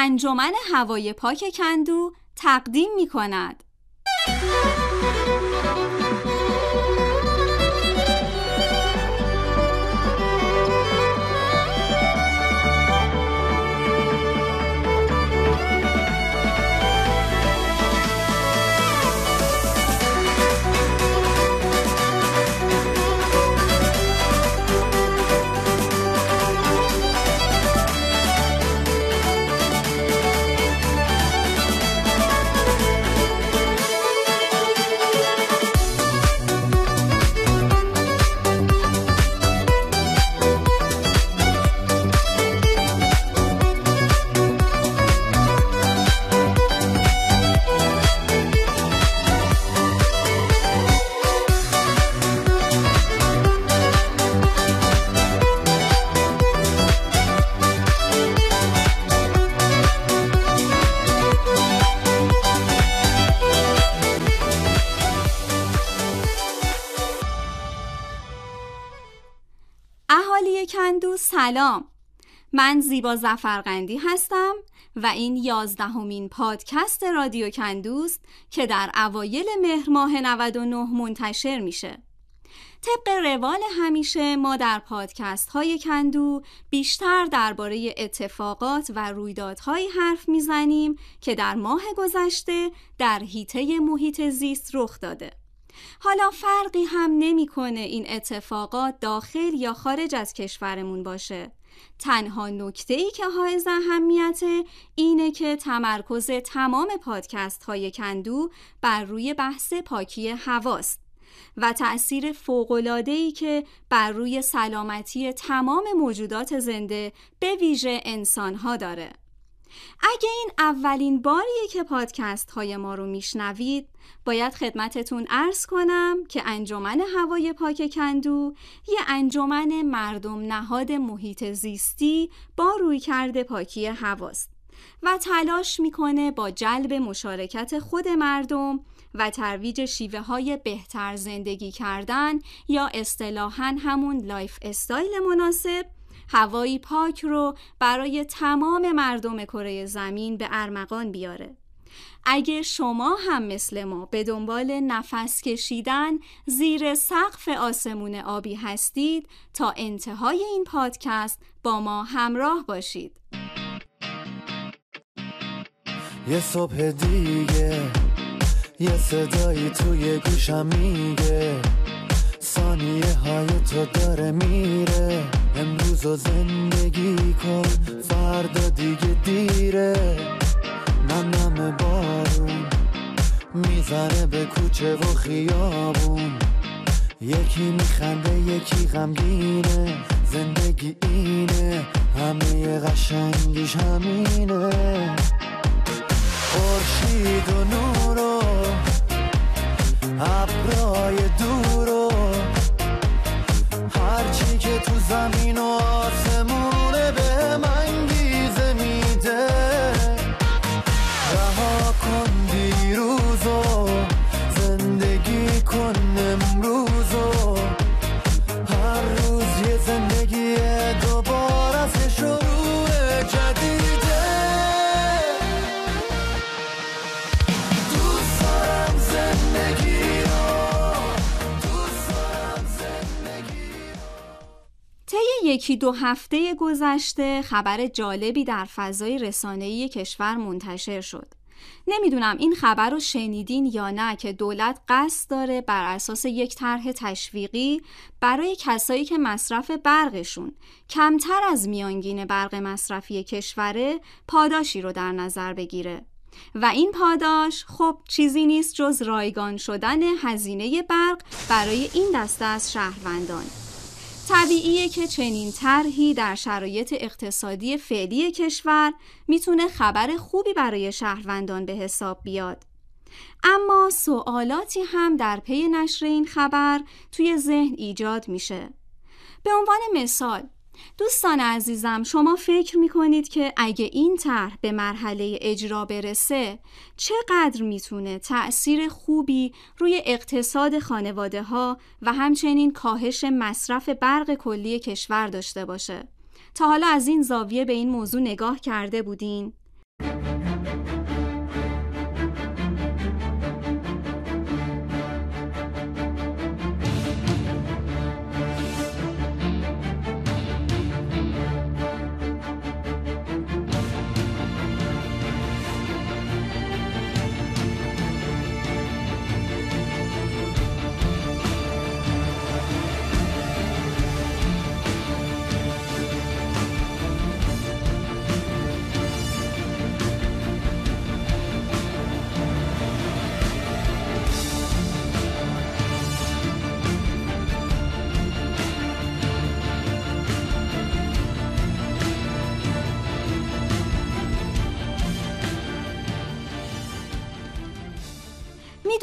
انجمن هوای پاک کندو تقدیم می کند. اهالی کندو سلام. من زیبا زفرقندی هستم و این یازدهمین پادکست رادیو کندوست که در اوایل مهر ماه 99 منتشر میشه. طبق روال همیشه ما در پادکست های کندو بیشتر درباره اتفاقات و رویدادهایی حرف می‌زنیم که در ماه گذشته در حیطه محیط زیست رخ داده. حالا فرقی هم نمی‌کنه این اتفاقات داخل یا خارج از کشورمون باشه. تنها نکته ای که حائز اهمیت اینه که تمرکز تمام پادکست های کندو بر روی بحث پاکی هواست و تأثیر ای که بر روی سلامتی تمام موجودات زنده به ویژه انسان ها داره. اگه این اولین باریه که پادکست های ما رو میشنوید باید خدمتتون عرض کنم که انجمن هوای پاک کندو یه انجمن مردم نهاد محیط زیستی با رویکرد پاکی هواست و تلاش می‌کنه با جلب مشارکت خود مردم و ترویج شیوه های بهتر زندگی کردن یا اصطلاحاً همون lifestyle مناسب هوای پاک رو برای تمام مردم کره زمین به ارمغان بیاره. اگه شما هم مثل ما به دنبال نفس کشیدن زیر سقف آسمون آبی هستید تا انتهای این پادکست با ما همراه باشید. یه صبح دیگه یه صدایی توی گوشم میگه. ثانیه های تو داره میره امروز و زندگی کن فردا دیگه دیره. می‌زنه به کوچه و خیابون. یکی میخنده یکی غمگینه. زندگی اینه همه قشنگیش همینه. خورشید و نور و ابرای یکی دو هفته گذشته خبر جالبی در فضای رسانه‌ای کشور منتشر شد. نمی‌دونم این خبر رو شنیدین یا نه که دولت قصد داره بر اساس یک طرح تشویقی برای کسایی که مصرف برقشون کمتر از میانگین برق مصرفی کشوره پاداشی رو در نظر بگیره. و این پاداش خب چیزی نیست جز رایگان شدن هزینه برق برای این دسته از شهروندان. طبیعیه که چنین طرحی در شرایط اقتصادی فعلی کشور می‌تونه خبر خوبی برای شهروندان به حساب بیاد. اما سوالاتی هم در پی نشر این خبر توی ذهن ایجاد میشه. به عنوان مثال دوستان عزیزم شما فکر می‌کنید که اگه این طرح به مرحله اجرا برسه چقدر می‌تونه تأثیر خوبی روی اقتصاد خانواده ها و همچنین کاهش مصرف برق کلی کشور داشته باشه تا حالا از این زاویه به این موضوع نگاه کرده بودین؟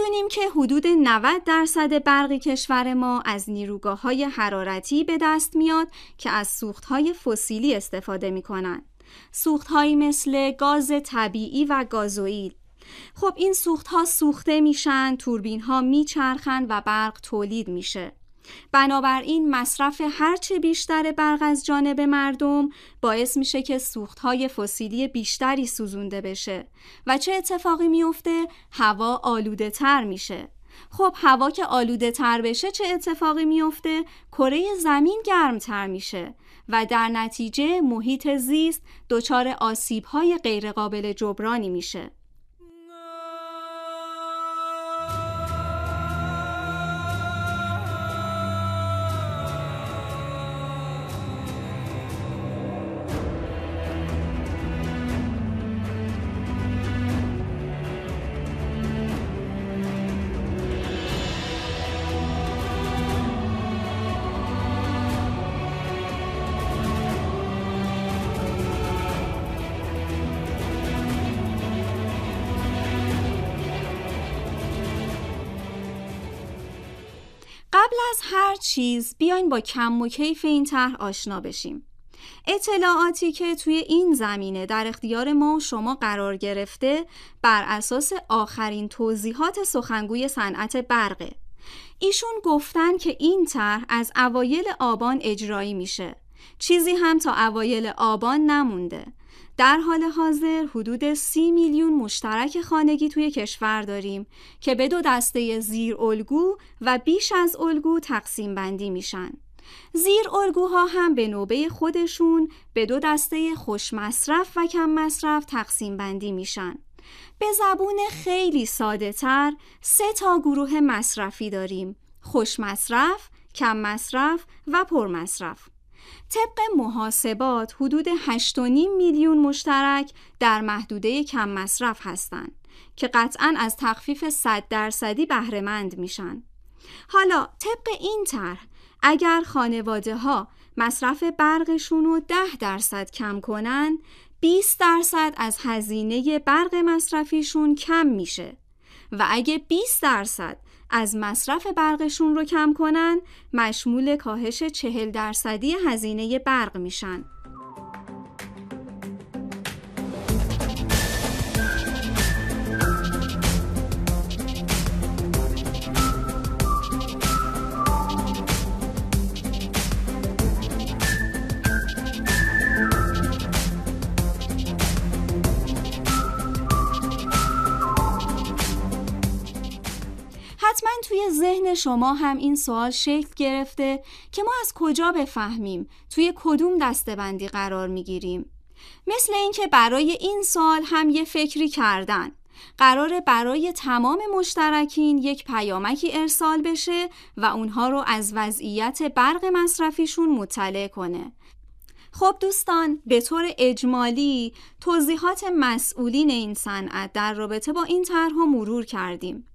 می‌دونیم که حدود 90 درصد برق کشور ما از نیروگاه های حرارتی به دست میاد که از سوخت های فسیلی استفاده می‌کنن. سوخت هایی مثل گاز طبیعی و گازوئیل. خب این سوخت ها سوخته میشن، توربین ها میچرخن و برق تولید میشه. بنابراین مصرف هرچه بیشتر برق از جانب مردم باعث میشه که سوختهای فسیلی بیشتری سوزونده بشه و چه اتفاقی میفته؟ هوا آلوده تر میشه خب هوا که آلوده تر بشه چه اتفاقی میفته؟ کره زمین گرمتر میشه و در نتیجه محیط زیست دچار آسیبهای غیرقابل جبرانی میشه قبل از هر چیز بیاین با کم و کیف این طرح آشنا بشیم. اطلاعاتی که توی این زمینه در اختیار ما و شما قرار گرفته بر اساس آخرین توضیحات سخنگوی صنعت برقه. ایشون گفتن که این طرح از اوایل آبان اجرایی میشه. چیزی هم تا اوایل آبان نمونده. در حال حاضر حدود سی میلیون مشترک خانگی توی کشور داریم که به دو دسته زیر الگو و بیش از الگو تقسیم بندی میشن. زیر الگوها هم به نوبه خودشون به دو دسته خوش مصرف و کم مصرف تقسیم بندی میشن. به زبون خیلی ساده تر سه تا گروه مصرفی داریم. خوش مصرف، کم مصرف و پر مصرف. طبق محاسبات حدود 8.5 میلیون مشترک در محدوده کم مصرف هستند که قطعا از تخفیف 100 درصدی بهره مند میشن. حالا طبق این طرح اگر خانواده ها مصرف برقشون رو 10 درصد کم کنن 20 درصد از هزینه برق مصرفیشون کم میشه و اگه 20 درصد از مصرف برقشون رو کم کنن مشمول کاهش چهل درصدی هزینه برق میشن. ذهن شما هم این سوال شکل گرفته که ما از کجا بفهمیم؟ توی کدوم دستبندی قرار می‌گیریم؟ مثل اینکه برای این سال هم یه فکری کردن. قرار برای تمام مشترکین یک پیامکی ارسال بشه و اونها رو از وضعیت برق مصرفیشون مطلع کنه. خب دوستان به طور اجمالی توضیحات مسئولین این صنعت در رابطه با این طرح مرور کردیم.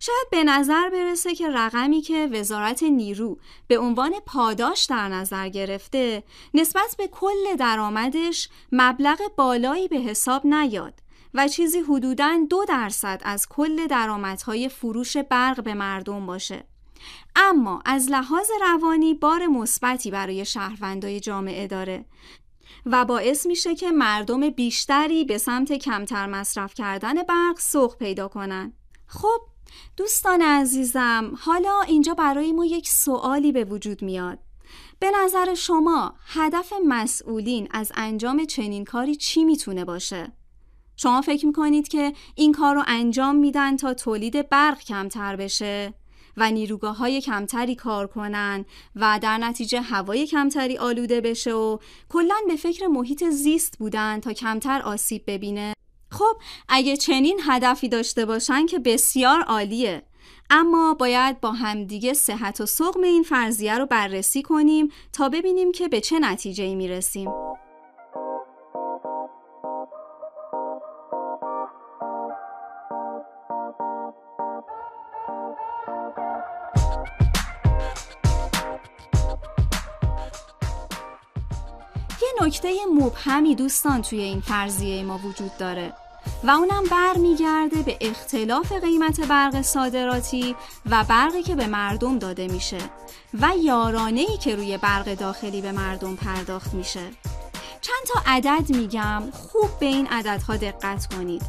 شاید به نظر برسه که رقمی که وزارت نیرو به عنوان پاداش در نظر گرفته نسبت به کل درآمدش مبلغ بالایی به حساب نیاد و چیزی حدوداً دو درصد از کل درآمدهای فروش برق به مردم باشه. اما از لحاظ روانی بار مثبتی برای شهروندای جامعه داره و باعث میشه که مردم بیشتری به سمت کمتر مصرف کردن برق سوق پیدا کنن. خب دوستان عزیزم حالا اینجا برای ما یک سوالی به وجود میاد به نظر شما هدف مسئولین از انجام چنین کاری چی می‌تونه باشه؟ شما فکر می‌کنید که این کار رو انجام میدن تا تولید برق کمتر بشه و نیروگاه های کمتری کار کنن و در نتیجه هوای کمتری آلوده بشه و کلا به فکر محیط زیست بودن تا کمتر آسیب ببینه خب اگه چنین هدفی داشته باشن که بسیار عالیه. اما باید با همدیگه صحت و سقم این فرضیه رو بررسی کنیم تا ببینیم که به چه نتیجه می‌رسیم. یه نکته مبهمی دوستان توی این فرضیه ما وجود داره. و اونم برمیگرده به اختلاف قیمت برق صادراتی و برقی که به مردم داده میشه و یارانه ای که روی برق داخلی به مردم پرداخت میشه. چند تا عدد میگم خوب به این عددها دقت کنید.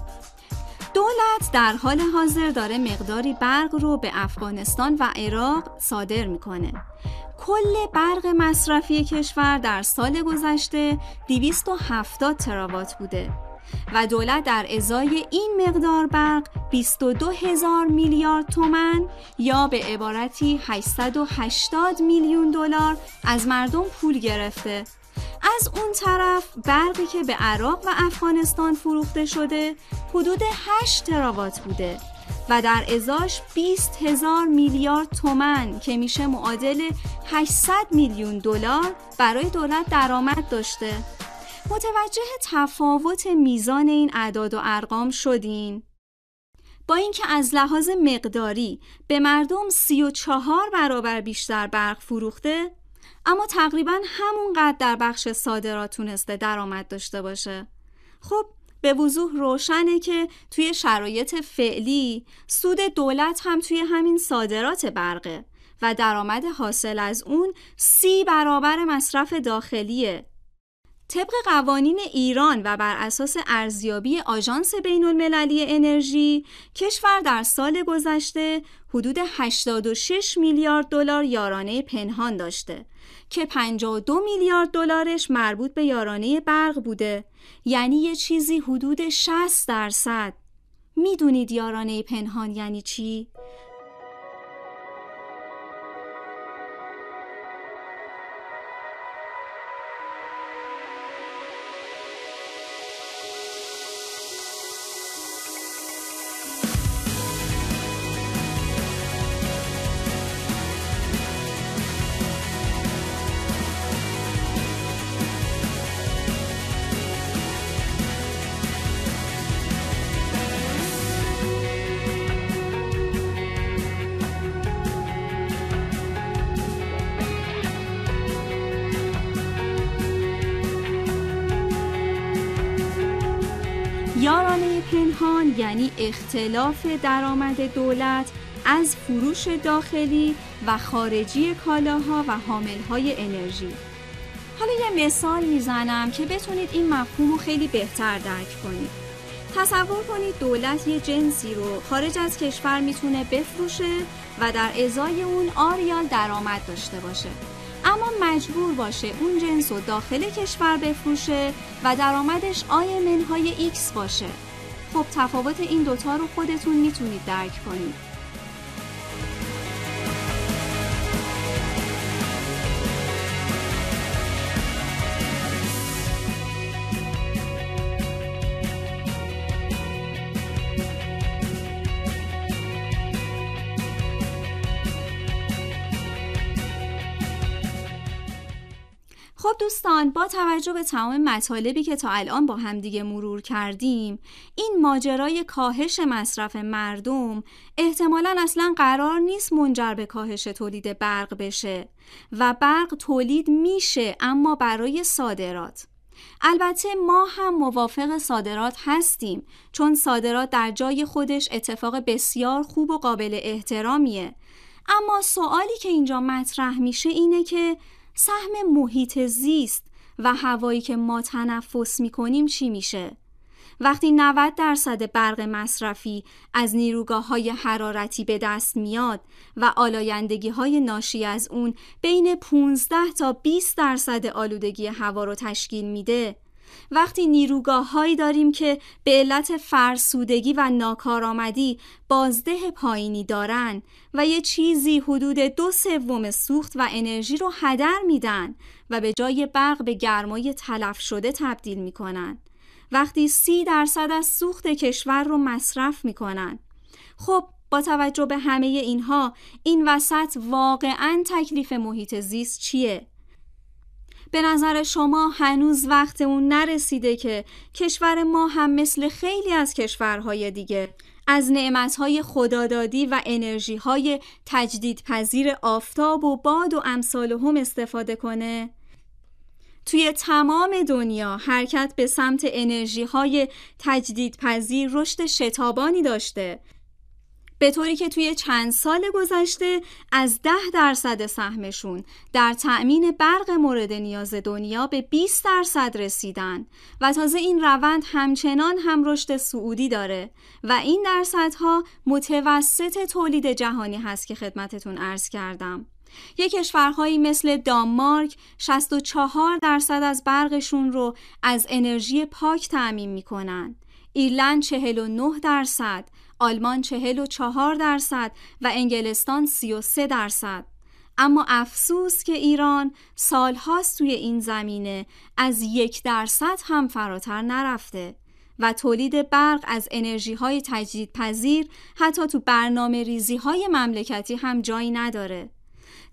دولت در حال حاضر داره مقداری برق رو به افغانستان و عراق صادر می‌کنه. کل برق مصرفی کشور در سال گذشته 270 تراوات بوده. و دولت در ازای این مقدار برق 22 هزار میلیارد تومن یا به عبارتی 880 میلیون دلار از مردم پول گرفته. از اون طرف برقی که به عراق و افغانستان فروخته شده حدود 8 تراوات بوده و در ازاش 20 هزار میلیارد تومن که میشه معادل 800 میلیون دلار برای دولت درآمد داشته. متوجه تفاوت میزان این اعداد و ارقام شدین؟ با اینکه از لحاظ مقداری به مردم 34 برابر بیشتر برق فروخته اما تقریبا همونقدر در بخش صادرات تونسته درآمد داشته باشه خب به وضوح روشنه که توی شرایط فعلی سود دولت هم توی همین صادرات برقه و درآمد حاصل از اون سی برابر مصرف داخلیه طبق قوانین ایران و بر اساس ارزیابی آژانس بین المللی انرژی کشور در سال گذشته حدود 86 میلیارد دلار یارانه پنهان داشته که 52 میلیارد دلارش مربوط به یارانه برق بوده یعنی یه چیزی حدود 60 درصد می‌دونید یارانه پنهان یعنی چی؟ یعنی اختلاف درآمد دولت از فروش داخلی و خارجی کالاها و حاملهای انرژی. حالا یه مثال می‌زنم که بتونید این مفهوم رو خیلی بهتر درک کنید. تصور کنید دولت یه جنسی رو خارج از کشور می‌تونه بفروشه و در ازای اون آریال درآمد داشته باشه. اما مجبور باشه اون جنس رو داخل کشور بفروشه و درآمدش I منهای X باشه. خب تفاوت این دوتا رو خودتون می‌تونید درک کنید. دوستان با توجه به تمام مطالبی که تا الان با همدیگه مرور کردیم این ماجرای کاهش مصرف مردم احتمالا اصلا قرار نیست منجر به کاهش تولید برق بشه و برق تولید میشه اما برای صادرات. البته ما هم موافق صادرات هستیم چون صادرات در جای خودش اتفاق بسیار خوب و قابل احترامیه. اما سوالی که اینجا مطرح میشه اینه که سهم محیط زیست و هوایی که ما تنفس می کنیم چی میشه؟ وقتی 90 درصد برق مصرفی از نیروگاه های حرارتی به دست میاد و آلایندگی های ناشی از اون بین 15 تا 20 درصد آلودگی هوا رو تشکیل میده وقتی نیروگاه هایی داریم که به علت فرسودگی و ناکارآمدی بازده پایینی دارن و یه چیزی حدود دو سوم سوخت و انرژی رو هدر میدن و به جای برق به گرمای تلف شده تبدیل می‌کنن وقتی سی درصد از سوخت کشور رو مصرف می‌کنن خب با توجه به همه اینها این وسط واقعا تکلیف محیط زیست چیه؟ به نظر شما هنوز وقت اون نرسیده که کشور ما هم مثل خیلی از کشورهای دیگه از نعمتهای خدادادی و انرژیهای تجدیدپذیر آفتاب و باد و امثال هم استفاده کنه؟ توی تمام دنیا حرکت به سمت انرژی های تجدیدپذیر رشد شتابانی داشته به طوری که توی چند سال گذشته از ده درصد سهمشون در تأمین برق مورد نیاز دنیا به 20 درصد رسیدن و تازه این روند همچنان هم رشد سعودی داره و این درصدها متوسط تولید جهانی هست که خدمتتون عرض کردم. یک کشورهایی مثل دانمارک 64 درصد از برقشون رو از انرژی پاک تعمین می‌کنن. ایرلند 49 درصد. آلمان 44 درصد و انگلستان 33 درصد. اما افسوس که ایران سالهاست توی این زمینه از یک درصد هم فراتر نرفته و تولید برق از انرژی های تجدید پذیر حتی تو برنامه ریزی های مملکتی هم جایی نداره.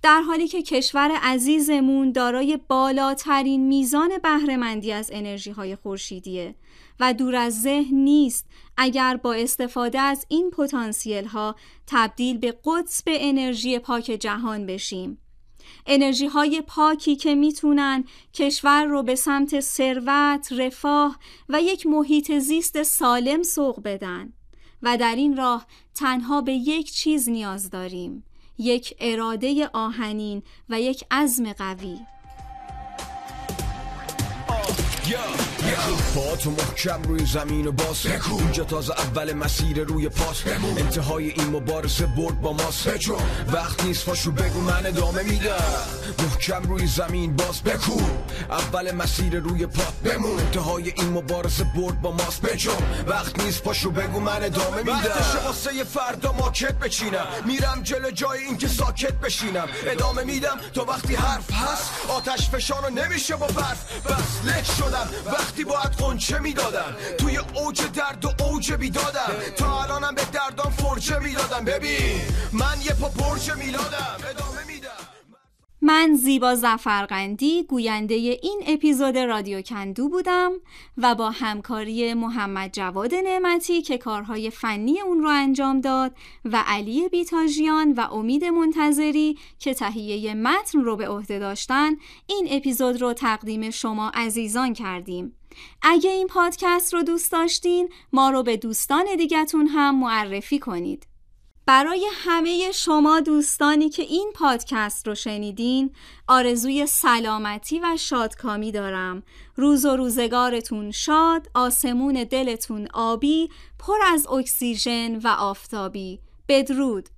در حالی که کشور عزیزمون دارای بالاترین میزان بهرهمندی از انرژی های خورشیدیه و دور از ذهن نیست اگر با استفاده از این پتانسیل ها تبدیل به قطب انرژی پاک جهان بشیم. انرژی های پاکی که می‌تونن کشور رو به سمت ثروت، رفاه و یک محیط زیست سالم سوق بدن و در این راه تنها به یک چیز نیاز داریم یک اراده آهنین و یک عزم قوی. با تو محکم روی زمین و باز. اینجا تازه اول مسیر روی پاس. انتهای این مبارزه برد با ماست. وقت نیست پاشو بگو من ادامه میدم. محکم روی زمین باز. بکو اول مسیر روی پات بمون. انتهای این مبارزه برد با ماست. بجو. وقت نیست پاشو بگو من ادامه میدم. وقتشه واسه فردا ماکت بچینم. میرم جلو جای اینکه ساکت بشینم. ادامه میدم تا وقتی حرف هست آتش فشانو نمیشه با برف. بس لک شدم. وقتی باید قنچه می‌دادم توی اوج درد و اوج بیدادم. تا الانم به دردان فرچه می‌دادم. ببین من یه پا پرچه میلادم. ادامه من زیبا زفرقندی گوینده این اپیزود رادیو کندو بودم و با همکاری محمد جواد نعمتی که کارهای فنی اون رو انجام داد و علی بیتاژیان و امید منتظری که تهیه متن رو به عهده داشتن این اپیزود رو تقدیم شما عزیزان کردیم. اگه این پادکست رو دوست داشتین ما رو به دوستان دیگتون هم معرفی کنید. برای همه شما دوستانی که این پادکست رو شنیدین آرزوی سلامتی و شادکامی دارم. روز و روزگارتون شاد آسمون دلتون آبی پر از اکسیژن و آفتابی. بدرود!